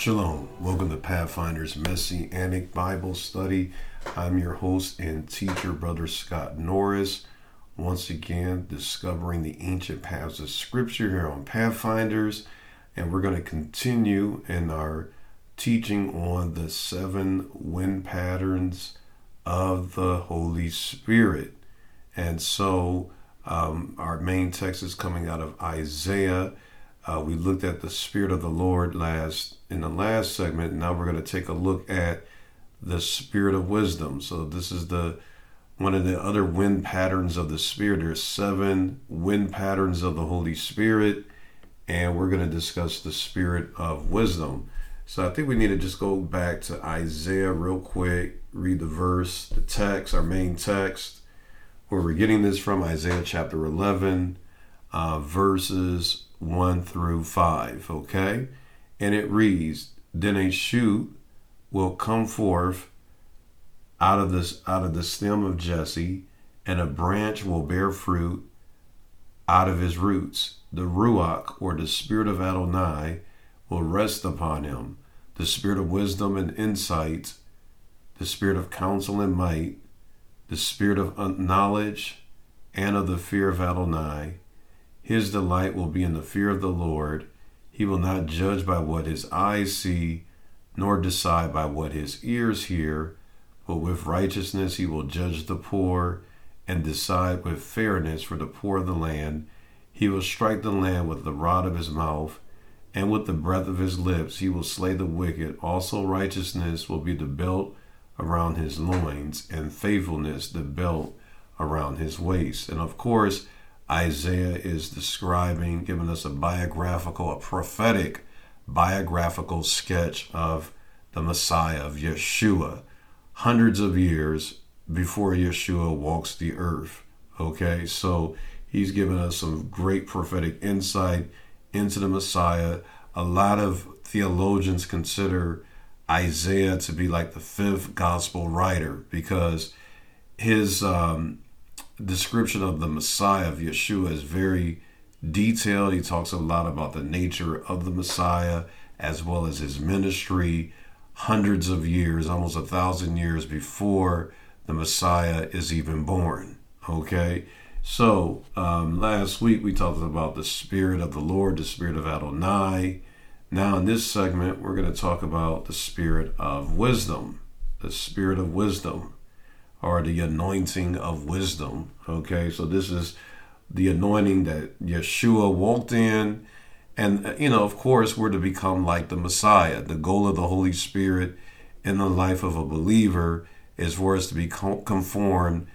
Shalom. Welcome to Pathfinder's Messianic Bible Study. I'm your host and teacher, Brother Scott Norris. Once again, discovering the ancient paths of Scripture here on Pathfinders. And we're going to continue in our teaching on the seven wind patterns of the Holy Spirit. And so, um, our main text is coming out of Isaiah. Uh, we looked at the Spirit of the Lord last in the last segment. Now we're going to take a look at the Spirit of wisdom. So this is the one of the other wind patterns of the Spirit. There's seven wind patterns of the Holy Spirit, and we're going to discuss the Spirit of wisdom. So I think we need to just go back to Isaiah real quick, read the verse, the text, our main text, where we're getting this from Isaiah chapter 11, uh, verses 1 through 5. Okay? And it reads, Then a shoot will come forth out of this out of the stem of Jesse, and a branch will bear fruit out of his roots. The Ruach, or the Spirit of Adonai, will rest upon him, the Spirit of wisdom and insight, the Spirit of counsel and might, the Spirit of knowledge and of the fear of Adonai. His delight will be in the fear of the Lord. He will not judge by what his eyes see, nor decide by what his ears hear, but with righteousness he will judge the poor and decide with fairness for the poor of the land. He will strike the land with the rod of his mouth, and with the breath of his lips he will slay the wicked. Also, righteousness will be the belt around his loins, and faithfulness the belt around his waist. And of course, Isaiah is describing, giving us a biographical, a prophetic biographical sketch of the Messiah, of Yeshua, hundreds of years before Yeshua walks the earth. Okay, so he's given us some great prophetic insight into the Messiah. A lot of theologians consider Isaiah to be like the fifth gospel writer because his um, description of the Messiah of Yeshua is very detailed. He talks a lot about the nature of the Messiah as well as his ministry, hundreds of years, almost a thousand years before the Messiah is even born. Okay, so um, last week we talked about the Spirit of the Lord, the Spirit of Adonai. Now, in this segment, we're going to talk about the Spirit of wisdom, the Spirit of wisdom or the anointing of wisdom. Okay, so this is the anointing that Yeshua walked in. And, you know, of course, we're to become like the Messiah. The goal of the Holy Spirit in the life of a believer is for us to be conformed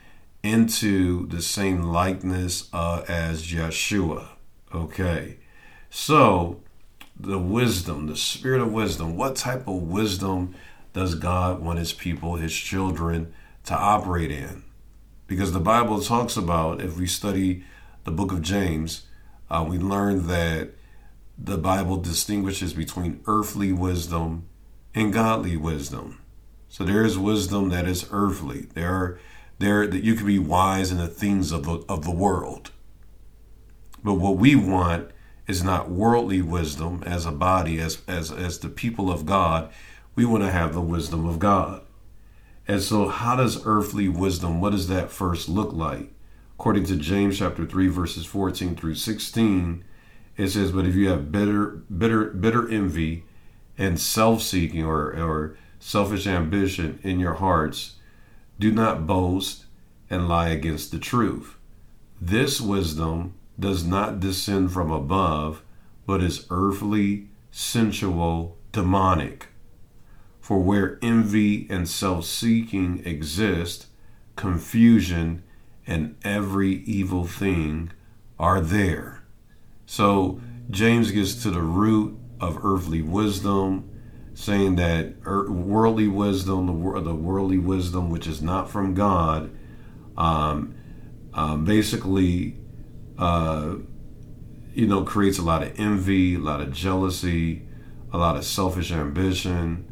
into the same likeness uh, as Yeshua. Okay, so the wisdom, the spirit of wisdom, what type of wisdom does God want his people, his children, to operate in. Because the Bible talks about, if we study the book of James, uh, we learn that the Bible distinguishes between earthly wisdom and godly wisdom. So there is wisdom that is earthly. There are there that you can be wise in the things of the of the world. But what we want is not worldly wisdom as a body, as as as the people of God. We want to have the wisdom of God. And so, how does earthly wisdom, what does that first look like? According to James chapter 3, verses 14 through 16, it says, But if you have bitter, bitter, bitter envy and self seeking or, or selfish ambition in your hearts, do not boast and lie against the truth. This wisdom does not descend from above, but is earthly, sensual, demonic. For where envy and self seeking exist, confusion and every evil thing are there. So James gets to the root of earthly wisdom, saying that worldly wisdom, the, worldly wisdom which is not from God, um, um, basically, uh, you know, creates a lot of envy, a lot of jealousy, a lot of selfish ambition,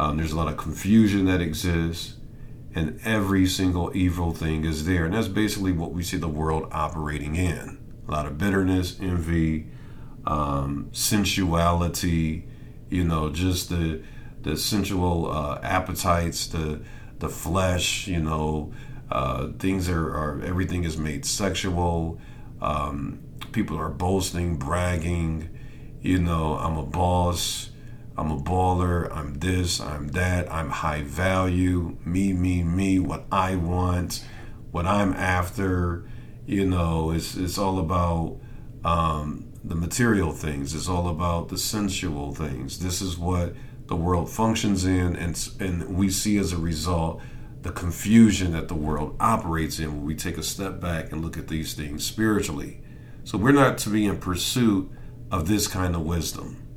um, there's a lot of confusion that exists, and every single evil thing is there. And that's basically what we see the world operating in a lot of bitterness, envy, um, sensuality, you know, just the the sensual uh, appetites, the the flesh, you know, uh, things are, are everything is made sexual. Um, people are boasting, bragging. You know, I'm a boss. I'm a baller. I'm this. I'm that. I'm high value. Me, me, me. What I want. What I'm after. You know, it's it's all about um, the material things. It's all about the sensual things. This is what the world functions in, and and we see as a result the confusion that the world operates in when we take a step back and look at these things spiritually. So we're not to be in pursuit of this kind of wisdom.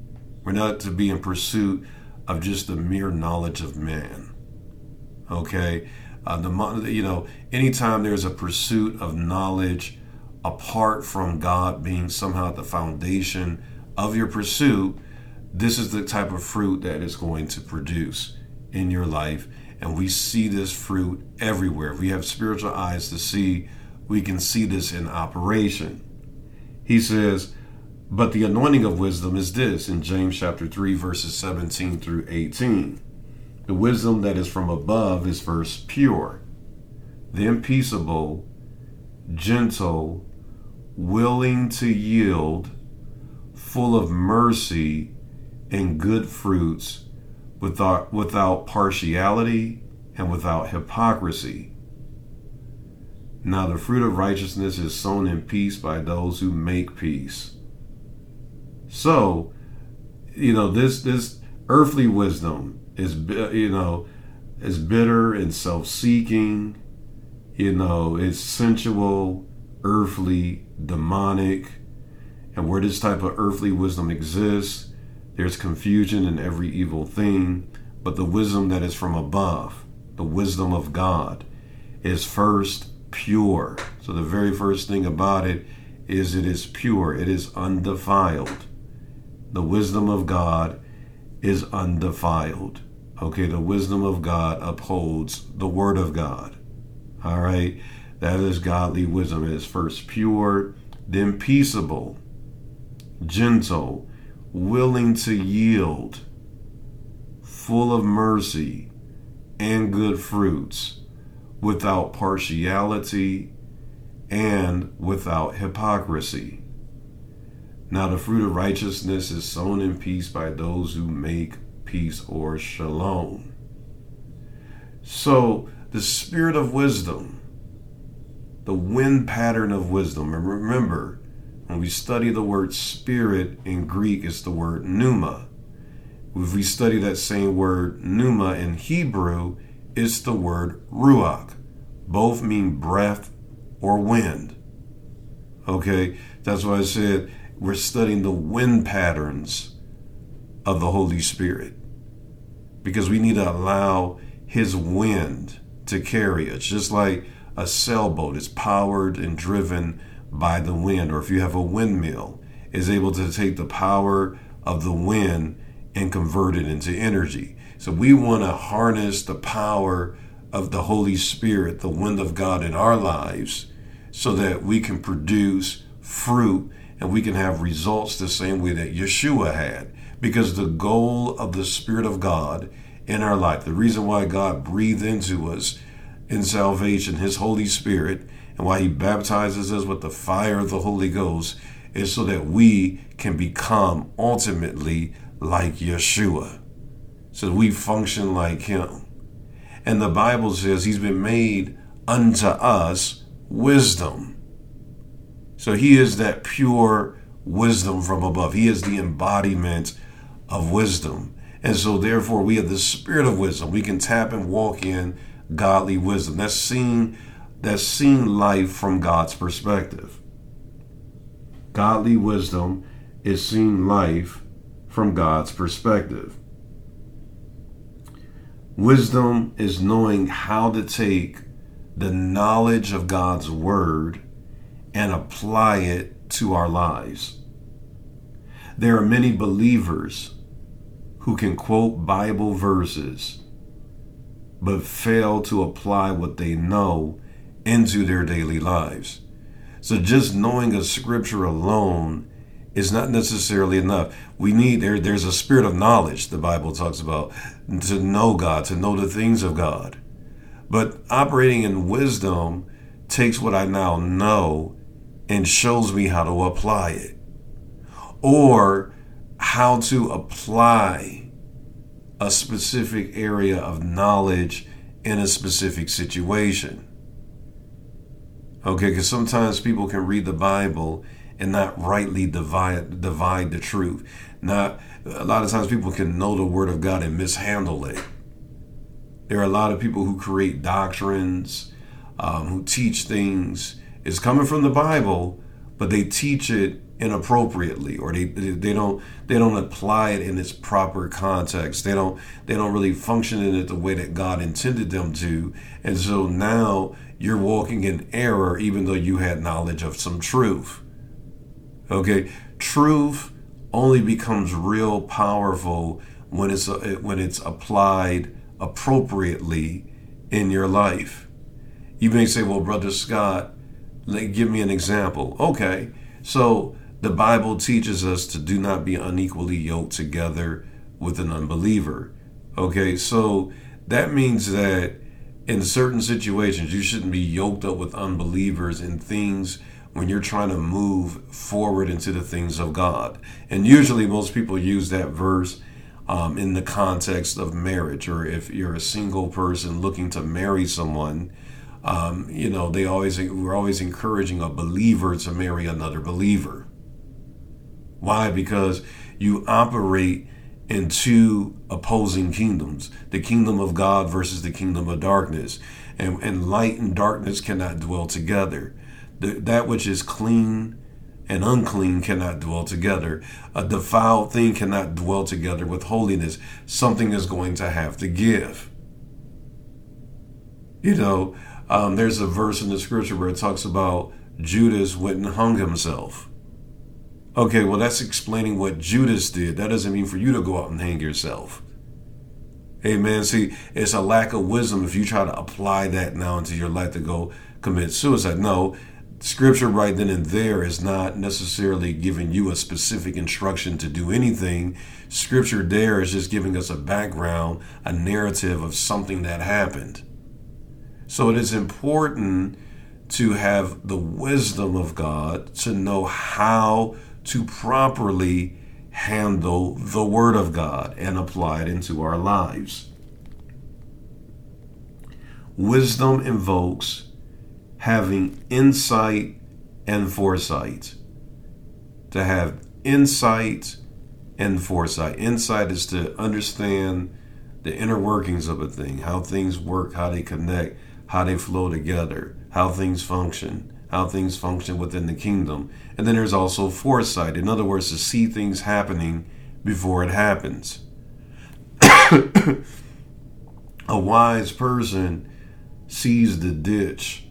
We're not to be in pursuit of just the mere knowledge of man. Okay, uh, the you know, anytime there's a pursuit of knowledge apart from God being somehow at the foundation of your pursuit, this is the type of fruit that is going to produce in your life and we see this fruit everywhere. If we have spiritual eyes to see, we can see this in operation. He says, But the anointing of wisdom is this in James chapter 3, verses 17 through 18. The wisdom that is from above is first pure, then peaceable, gentle, willing to yield, full of mercy and good fruits without, without partiality and without hypocrisy. Now, the fruit of righteousness is sown in peace by those who make peace. So, you know, this this earthly wisdom is you know is bitter and self-seeking. You know, it's sensual, earthly, demonic, and where this type of earthly wisdom exists, there's confusion in every evil thing, but the wisdom that is from above, the wisdom of God, is first pure. So the very first thing about it is it is pure, it is undefiled. The wisdom of God is undefiled. Okay, the wisdom of God upholds the word of God. All right, that is godly wisdom. It is first pure, then peaceable, gentle willing to yield, full of mercy and good fruits, without partiality and without hypocrisy. Now, the fruit of righteousness is sown in peace by those who make peace or shalom. So, the spirit of wisdom, the wind pattern of wisdom, and remember, when we study the word spirit in Greek, it's the word pneuma. If we study that same word pneuma in Hebrew, it's the word ruach. Both mean breath or wind. Okay, that's why I said we're studying the wind patterns of the Holy Spirit because we need to allow His wind to carry us, just like a sailboat is powered and driven by the wind, or if you have a windmill, is able to take the power of the wind and convert it into energy. So we want to harness the power of the Holy Spirit, the wind of God in our lives, so that we can produce fruit and we can have results the same way that Yeshua had. Because the goal of the Spirit of God in our life, the reason why God breathed into us in salvation, His Holy Spirit, and why he baptizes us with the fire of the Holy Ghost is so that we can become ultimately like Yeshua. So we function like him. And the Bible says he's been made unto us wisdom. So he is that pure wisdom from above. He is the embodiment of wisdom. And so therefore we have the spirit of wisdom. We can tap and walk in godly wisdom. That's seen that's seeing life from God's perspective. Godly wisdom is seeing life from God's perspective. Wisdom is knowing how to take the knowledge of God's word and apply it to our lives. There are many believers who can quote Bible verses but fail to apply what they know into their daily lives. So just knowing a scripture alone is not necessarily enough. We need there there's a spirit of knowledge the Bible talks about to know God, to know the things of God. But operating in wisdom takes what I now know and shows me how to apply it. Or how to apply a specific area of knowledge in a specific situation. Okay, because sometimes people can read the Bible and not rightly divide divide the truth. Not a lot of times people can know the word of God and mishandle it. There are a lot of people who create doctrines, um, who teach things. It's coming from the Bible, but they teach it inappropriately, or they they don't they don't apply it in its proper context. They don't they don't really function in it the way that God intended them to, and so now you're walking in error, even though you had knowledge of some truth. Okay, truth only becomes real powerful when it's when it's applied appropriately in your life. You may say, "Well, brother Scott, give me an example." Okay, so the Bible teaches us to do not be unequally yoked together with an unbeliever. Okay, so that means that in certain situations you shouldn't be yoked up with unbelievers in things when you're trying to move forward into the things of God. And usually, most people use that verse um, in the context of marriage, or if you're a single person looking to marry someone. Um, you know, they always we're always encouraging a believer to marry another believer. Why? Because you operate in two opposing kingdoms the kingdom of God versus the kingdom of darkness. And, and light and darkness cannot dwell together the, that which is clean and unclean cannot dwell together. A defiled thing cannot dwell together with holiness. Something is going to have to give. You know, um, there's a verse in the scripture where it talks about Judas went and hung himself. Okay, well, that's explaining what Judas did. That doesn't mean for you to go out and hang yourself. Amen. See, it's a lack of wisdom if you try to apply that now into your life to go commit suicide. No, scripture right then and there is not necessarily giving you a specific instruction to do anything. Scripture there is just giving us a background, a narrative of something that happened. So it is important to have the wisdom of God to know how to properly handle the Word of God and apply it into our lives. Wisdom invokes having insight and foresight. To have insight and foresight. Insight is to understand the inner workings of a thing, how things work, how they connect, how they flow together, how things function, how things function within the kingdom. And then there's also foresight. In other words, to see things happening before it happens. a wise person sees the ditch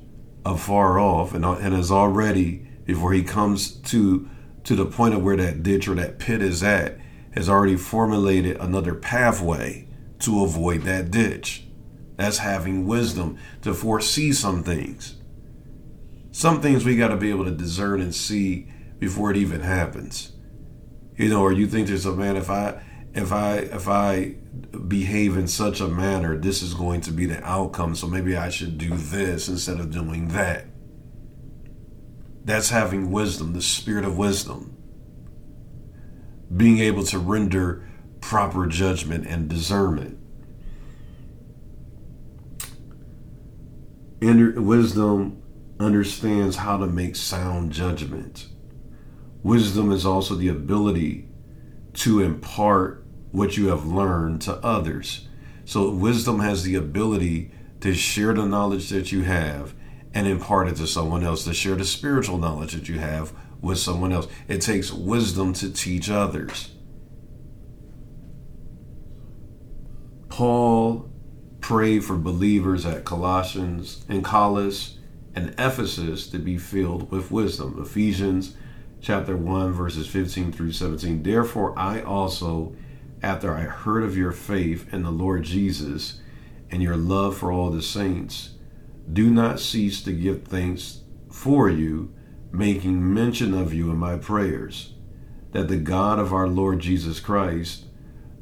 afar off and, and is already before he comes to to the point of where that ditch or that pit is at has already formulated another pathway to avoid that ditch that's having wisdom to foresee some things some things we got to be able to discern and see before it even happens you know or you think there's a man if i if i if i behave in such a manner, this is going to be the outcome. So maybe I should do this instead of doing that. That's having wisdom, the spirit of wisdom. Being able to render proper judgment and discernment. Wisdom understands how to make sound judgment. Wisdom is also the ability to impart what you have learned to others. So, wisdom has the ability to share the knowledge that you have and impart it to someone else, to share the spiritual knowledge that you have with someone else. It takes wisdom to teach others. Paul prayed for believers at Colossians and Colossus and Ephesus to be filled with wisdom. Ephesians chapter 1 verses 15 through 17. Therefore I also after I heard of your faith in the Lord Jesus and your love for all the saints, do not cease to give thanks for you, making mention of you in my prayers, that the God of our Lord Jesus Christ,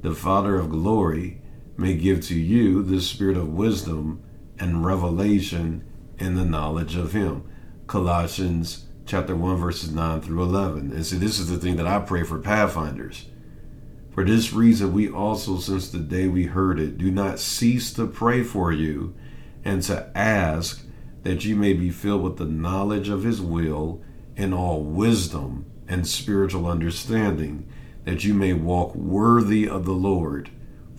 the Father of glory, may give to you the spirit of wisdom and revelation in the knowledge of him. Colossians chapter 1 verses 9 through 11. And see this is the thing that I pray for pathfinders. For this reason we also since the day we heard it do not cease to pray for you and to ask that you may be filled with the knowledge of his will in all wisdom and spiritual understanding, that you may walk worthy of the Lord,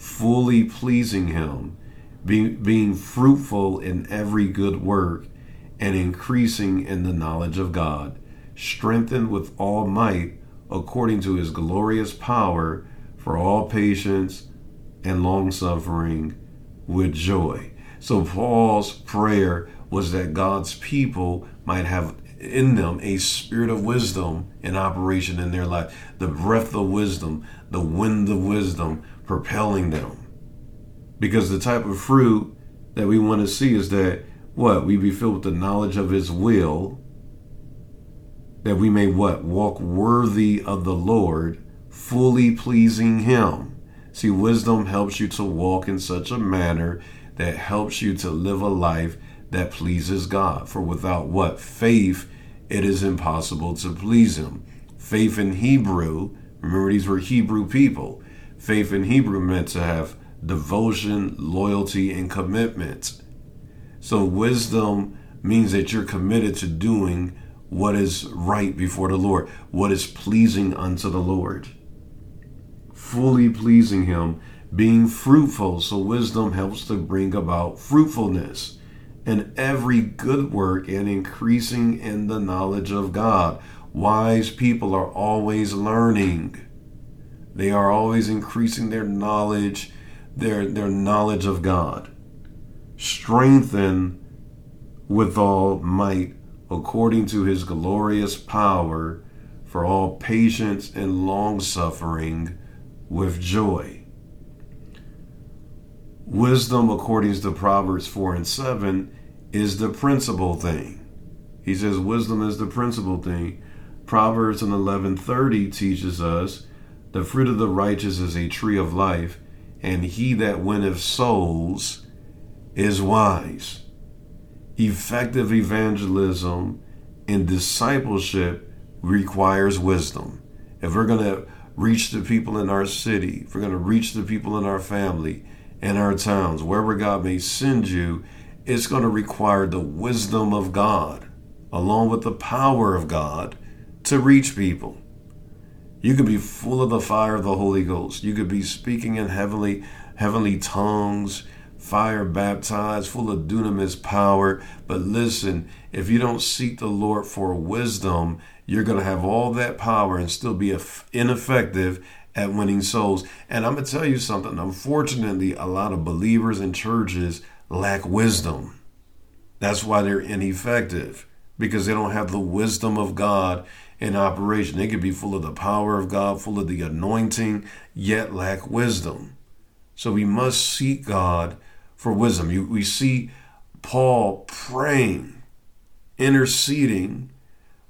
fully pleasing him, being, being fruitful in every good work, and increasing in the knowledge of God, strengthened with all might according to his glorious power for all patience and long suffering with joy. So Paul's prayer was that God's people might have in them a spirit of wisdom in operation in their life, the breath of wisdom, the wind of wisdom propelling them. Because the type of fruit that we want to see is that what? We be filled with the knowledge of his will, that we may what? Walk worthy of the Lord, fully pleasing him. See, wisdom helps you to walk in such a manner that helps you to live a life that pleases God. For without what? Faith, it is impossible to please Him. Faith in Hebrew, remember these were Hebrew people. Faith in Hebrew meant to have devotion, loyalty, and commitment. So wisdom means that you're committed to doing what is right before the Lord, what is pleasing unto the Lord. Fully pleasing Him, being fruitful. So wisdom helps to bring about fruitfulness in every good work and increasing in the knowledge of God. Wise people are always learning. They are always increasing their knowledge, their, their knowledge of God. Strengthen with all might according to his glorious power for all patience and long suffering with joy. Wisdom, according to Proverbs 4 and 7, is the principal thing. He says wisdom is the principal thing. Proverbs in 11:30 teaches us the fruit of the righteous is a tree of life, and he that winneth souls is wise. Effective evangelism and discipleship requires wisdom. If we're going to reach the people in our city, if we're going to reach the people in our family, in our towns, wherever God may send you, it's going to require the wisdom of God along with the power of God to reach people. You could be full of the fire of the Holy Ghost. You could be speaking in heavenly heavenly tongues, fire baptized, full of dunamis power. But listen, if you don't seek the Lord for wisdom, you're going to have all that power and still be ineffective at winning souls. And I'm going to tell you something. Unfortunately, a lot of believers and churches lack wisdom. That's why they're ineffective because they don't have the wisdom of God in operation. They could be full of the power of God, full of the anointing, yet lack wisdom. So we must seek God for wisdom. You, we see Paul praying, interceding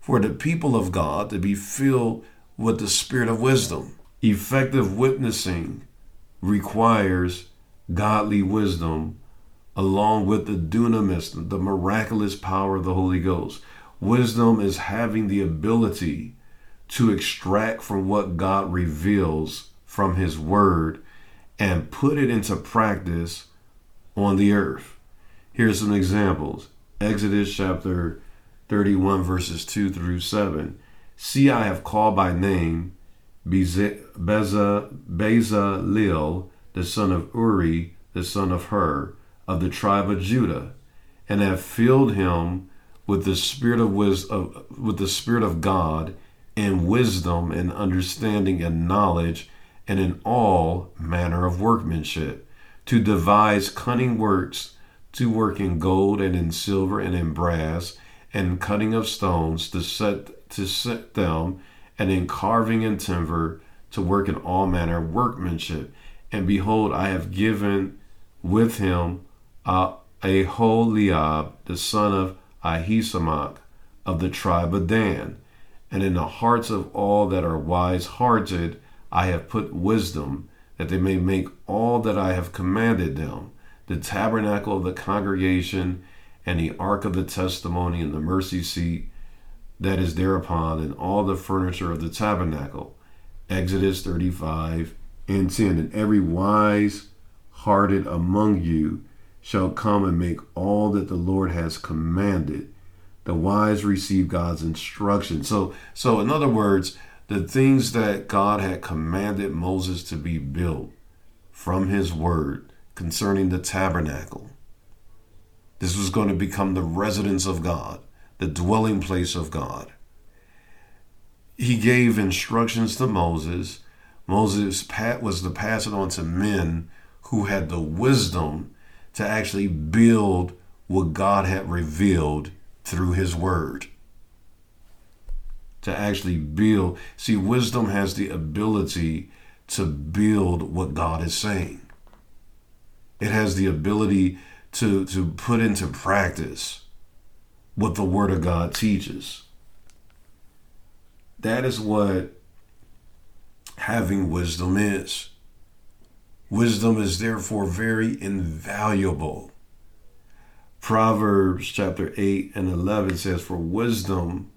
for the people of God to be filled with the spirit of wisdom. Effective witnessing requires godly wisdom along with the dunamis, the miraculous power of the Holy Ghost. Wisdom is having the ability to extract from what God reveals from His Word and put it into practice on the earth. Here's some examples Exodus chapter 31, verses 2 through 7. See, I have called by name Bezalel, the son of Uri, the son of Hur, of the tribe of Judah, and have filled him with the spirit of wisdom, with the spirit of God, in wisdom and understanding and knowledge, and in all manner of workmanship, to devise cunning works, to work in gold and in silver and in brass, and cutting of stones, to set to set them and in carving and timber to work in all manner of workmanship. And behold, I have given with him uh, Aholiab, the son of Ahisamach, of the tribe of Dan, And in the hearts of all that are wise hearted, I have put wisdom, that they may make all that I have commanded them the tabernacle of the congregation, and the ark of the testimony, and the mercy seat that is thereupon, and all the furniture of the tabernacle. Exodus 35 and 10. And every wise hearted among you shall come and make all that the Lord has commanded. The wise receive God's instruction. So, so in other words, the things that God had commanded Moses to be built from his word concerning the tabernacle. This was going to become the residence of God, the dwelling place of God. He gave instructions to Moses. Moses was to pass it on to men who had the wisdom to actually build what God had revealed through his word to actually build. See, wisdom has the ability to build what God is saying. It has the ability to, to put into practice what the Word of God teaches. That is what having wisdom is. Wisdom is therefore very invaluable. Proverbs chapter 8 and 11 says, For wisdom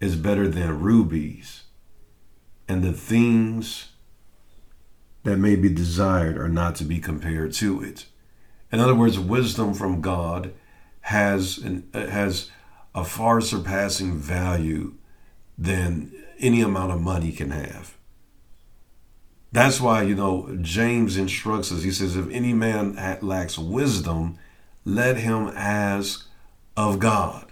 is better than rubies, and the things that may be desired are not to be compared to it. In other words, wisdom from God has an, has a far surpassing value than any amount of money can have. That's why, you know, James instructs us. He says, if any man lacks wisdom, let him ask of God.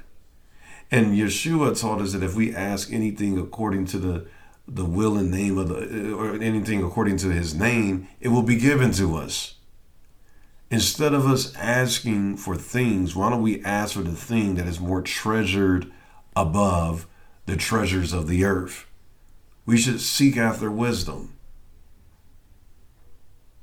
And Yeshua taught us that if we ask anything according to the the will and name of the or anything according to his name, it will be given to us. Instead of us asking for things, why don't we ask for the thing that is more treasured above the treasures of the earth? We should seek after wisdom.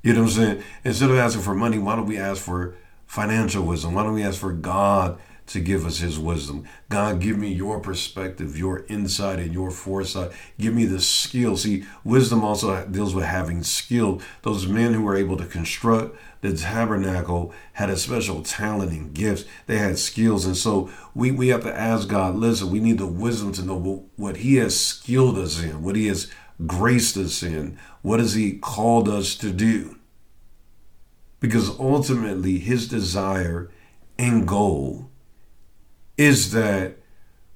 You know what I'm saying? Instead of asking for money, why don't we ask for financial wisdom? Why don't we ask for God to give us his wisdom. God, give me your perspective, your insight, and your foresight. Give me the skill. See, wisdom also deals with having skill. Those men who were able to construct the tabernacle had a special talent and gifts. They had skills. And so we, we have to ask God, listen, we need the wisdom to know what he has skilled us in, what he has graced us in, what has he called us to do. Because ultimately, his desire and goal is that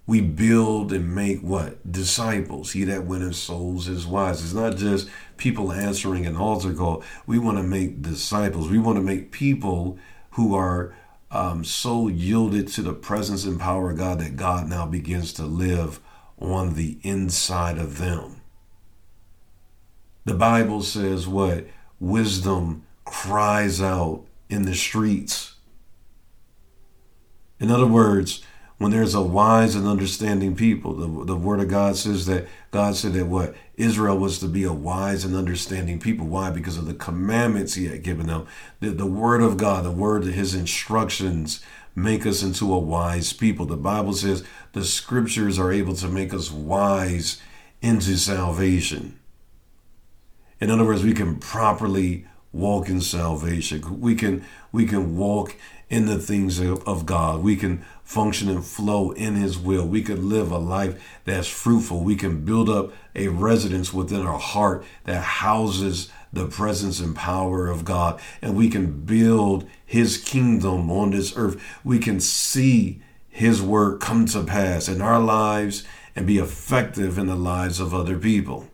we build and make what? Disciples. He that winneth souls is wise. It's not just people answering an altar call. We want to make disciples. We want to make people who are um, so yielded to the presence and power of God that God now begins to live on the inside of them. The Bible says what? Wisdom cries out in the streets. In other words, when there's a wise and understanding people. The, the word of God says that God said that what Israel was to be a wise and understanding people. Why? Because of the commandments he had given them. The, the word of God, the word of his instructions make us into a wise people. The Bible says the scriptures are able to make us wise into salvation. In other words, we can properly walk in salvation. We can we can walk in the things of, God. We can function and flow in His will. We can live a life that's fruitful. We can build up a residence within our heart that houses the presence and power of God. And we can build His kingdom on this earth. We can see His word come to pass in our lives and be effective in the lives of other people.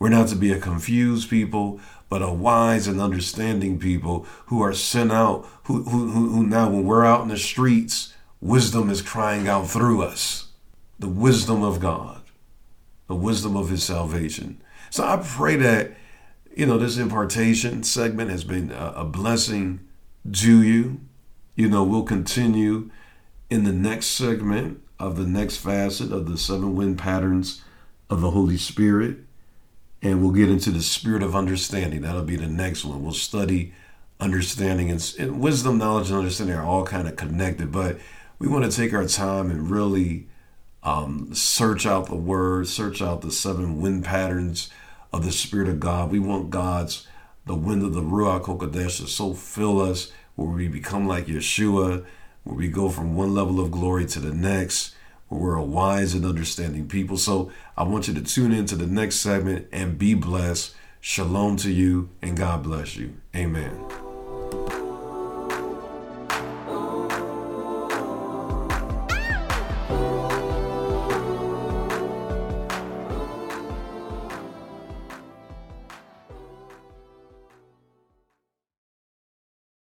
We're not to be a confused people, but a wise and understanding people who are sent out, who, who, who now, when we're out in the streets, wisdom is crying out through us. The wisdom of God, the wisdom of His salvation. So I pray that, you know, this impartation segment has been a, blessing to you. You know, we'll continue in the next segment of the next facet of the seven wind patterns of the Holy Spirit and we'll get into the spirit of understanding. That'll be the next one. We'll study understanding and, and, wisdom, knowledge, and understanding are all kind of connected, but we want to take our time and really Um, search out the word, search out the seven wind patterns of the Spirit of God. We want God's, the wind of the Ruach HaKodesh to so fill us where we become like Yeshua, where we go from one level of glory to the next, we're a wise and understanding people. So I want you to tune in to the next segment and be blessed. Shalom to you and God bless you. Amen.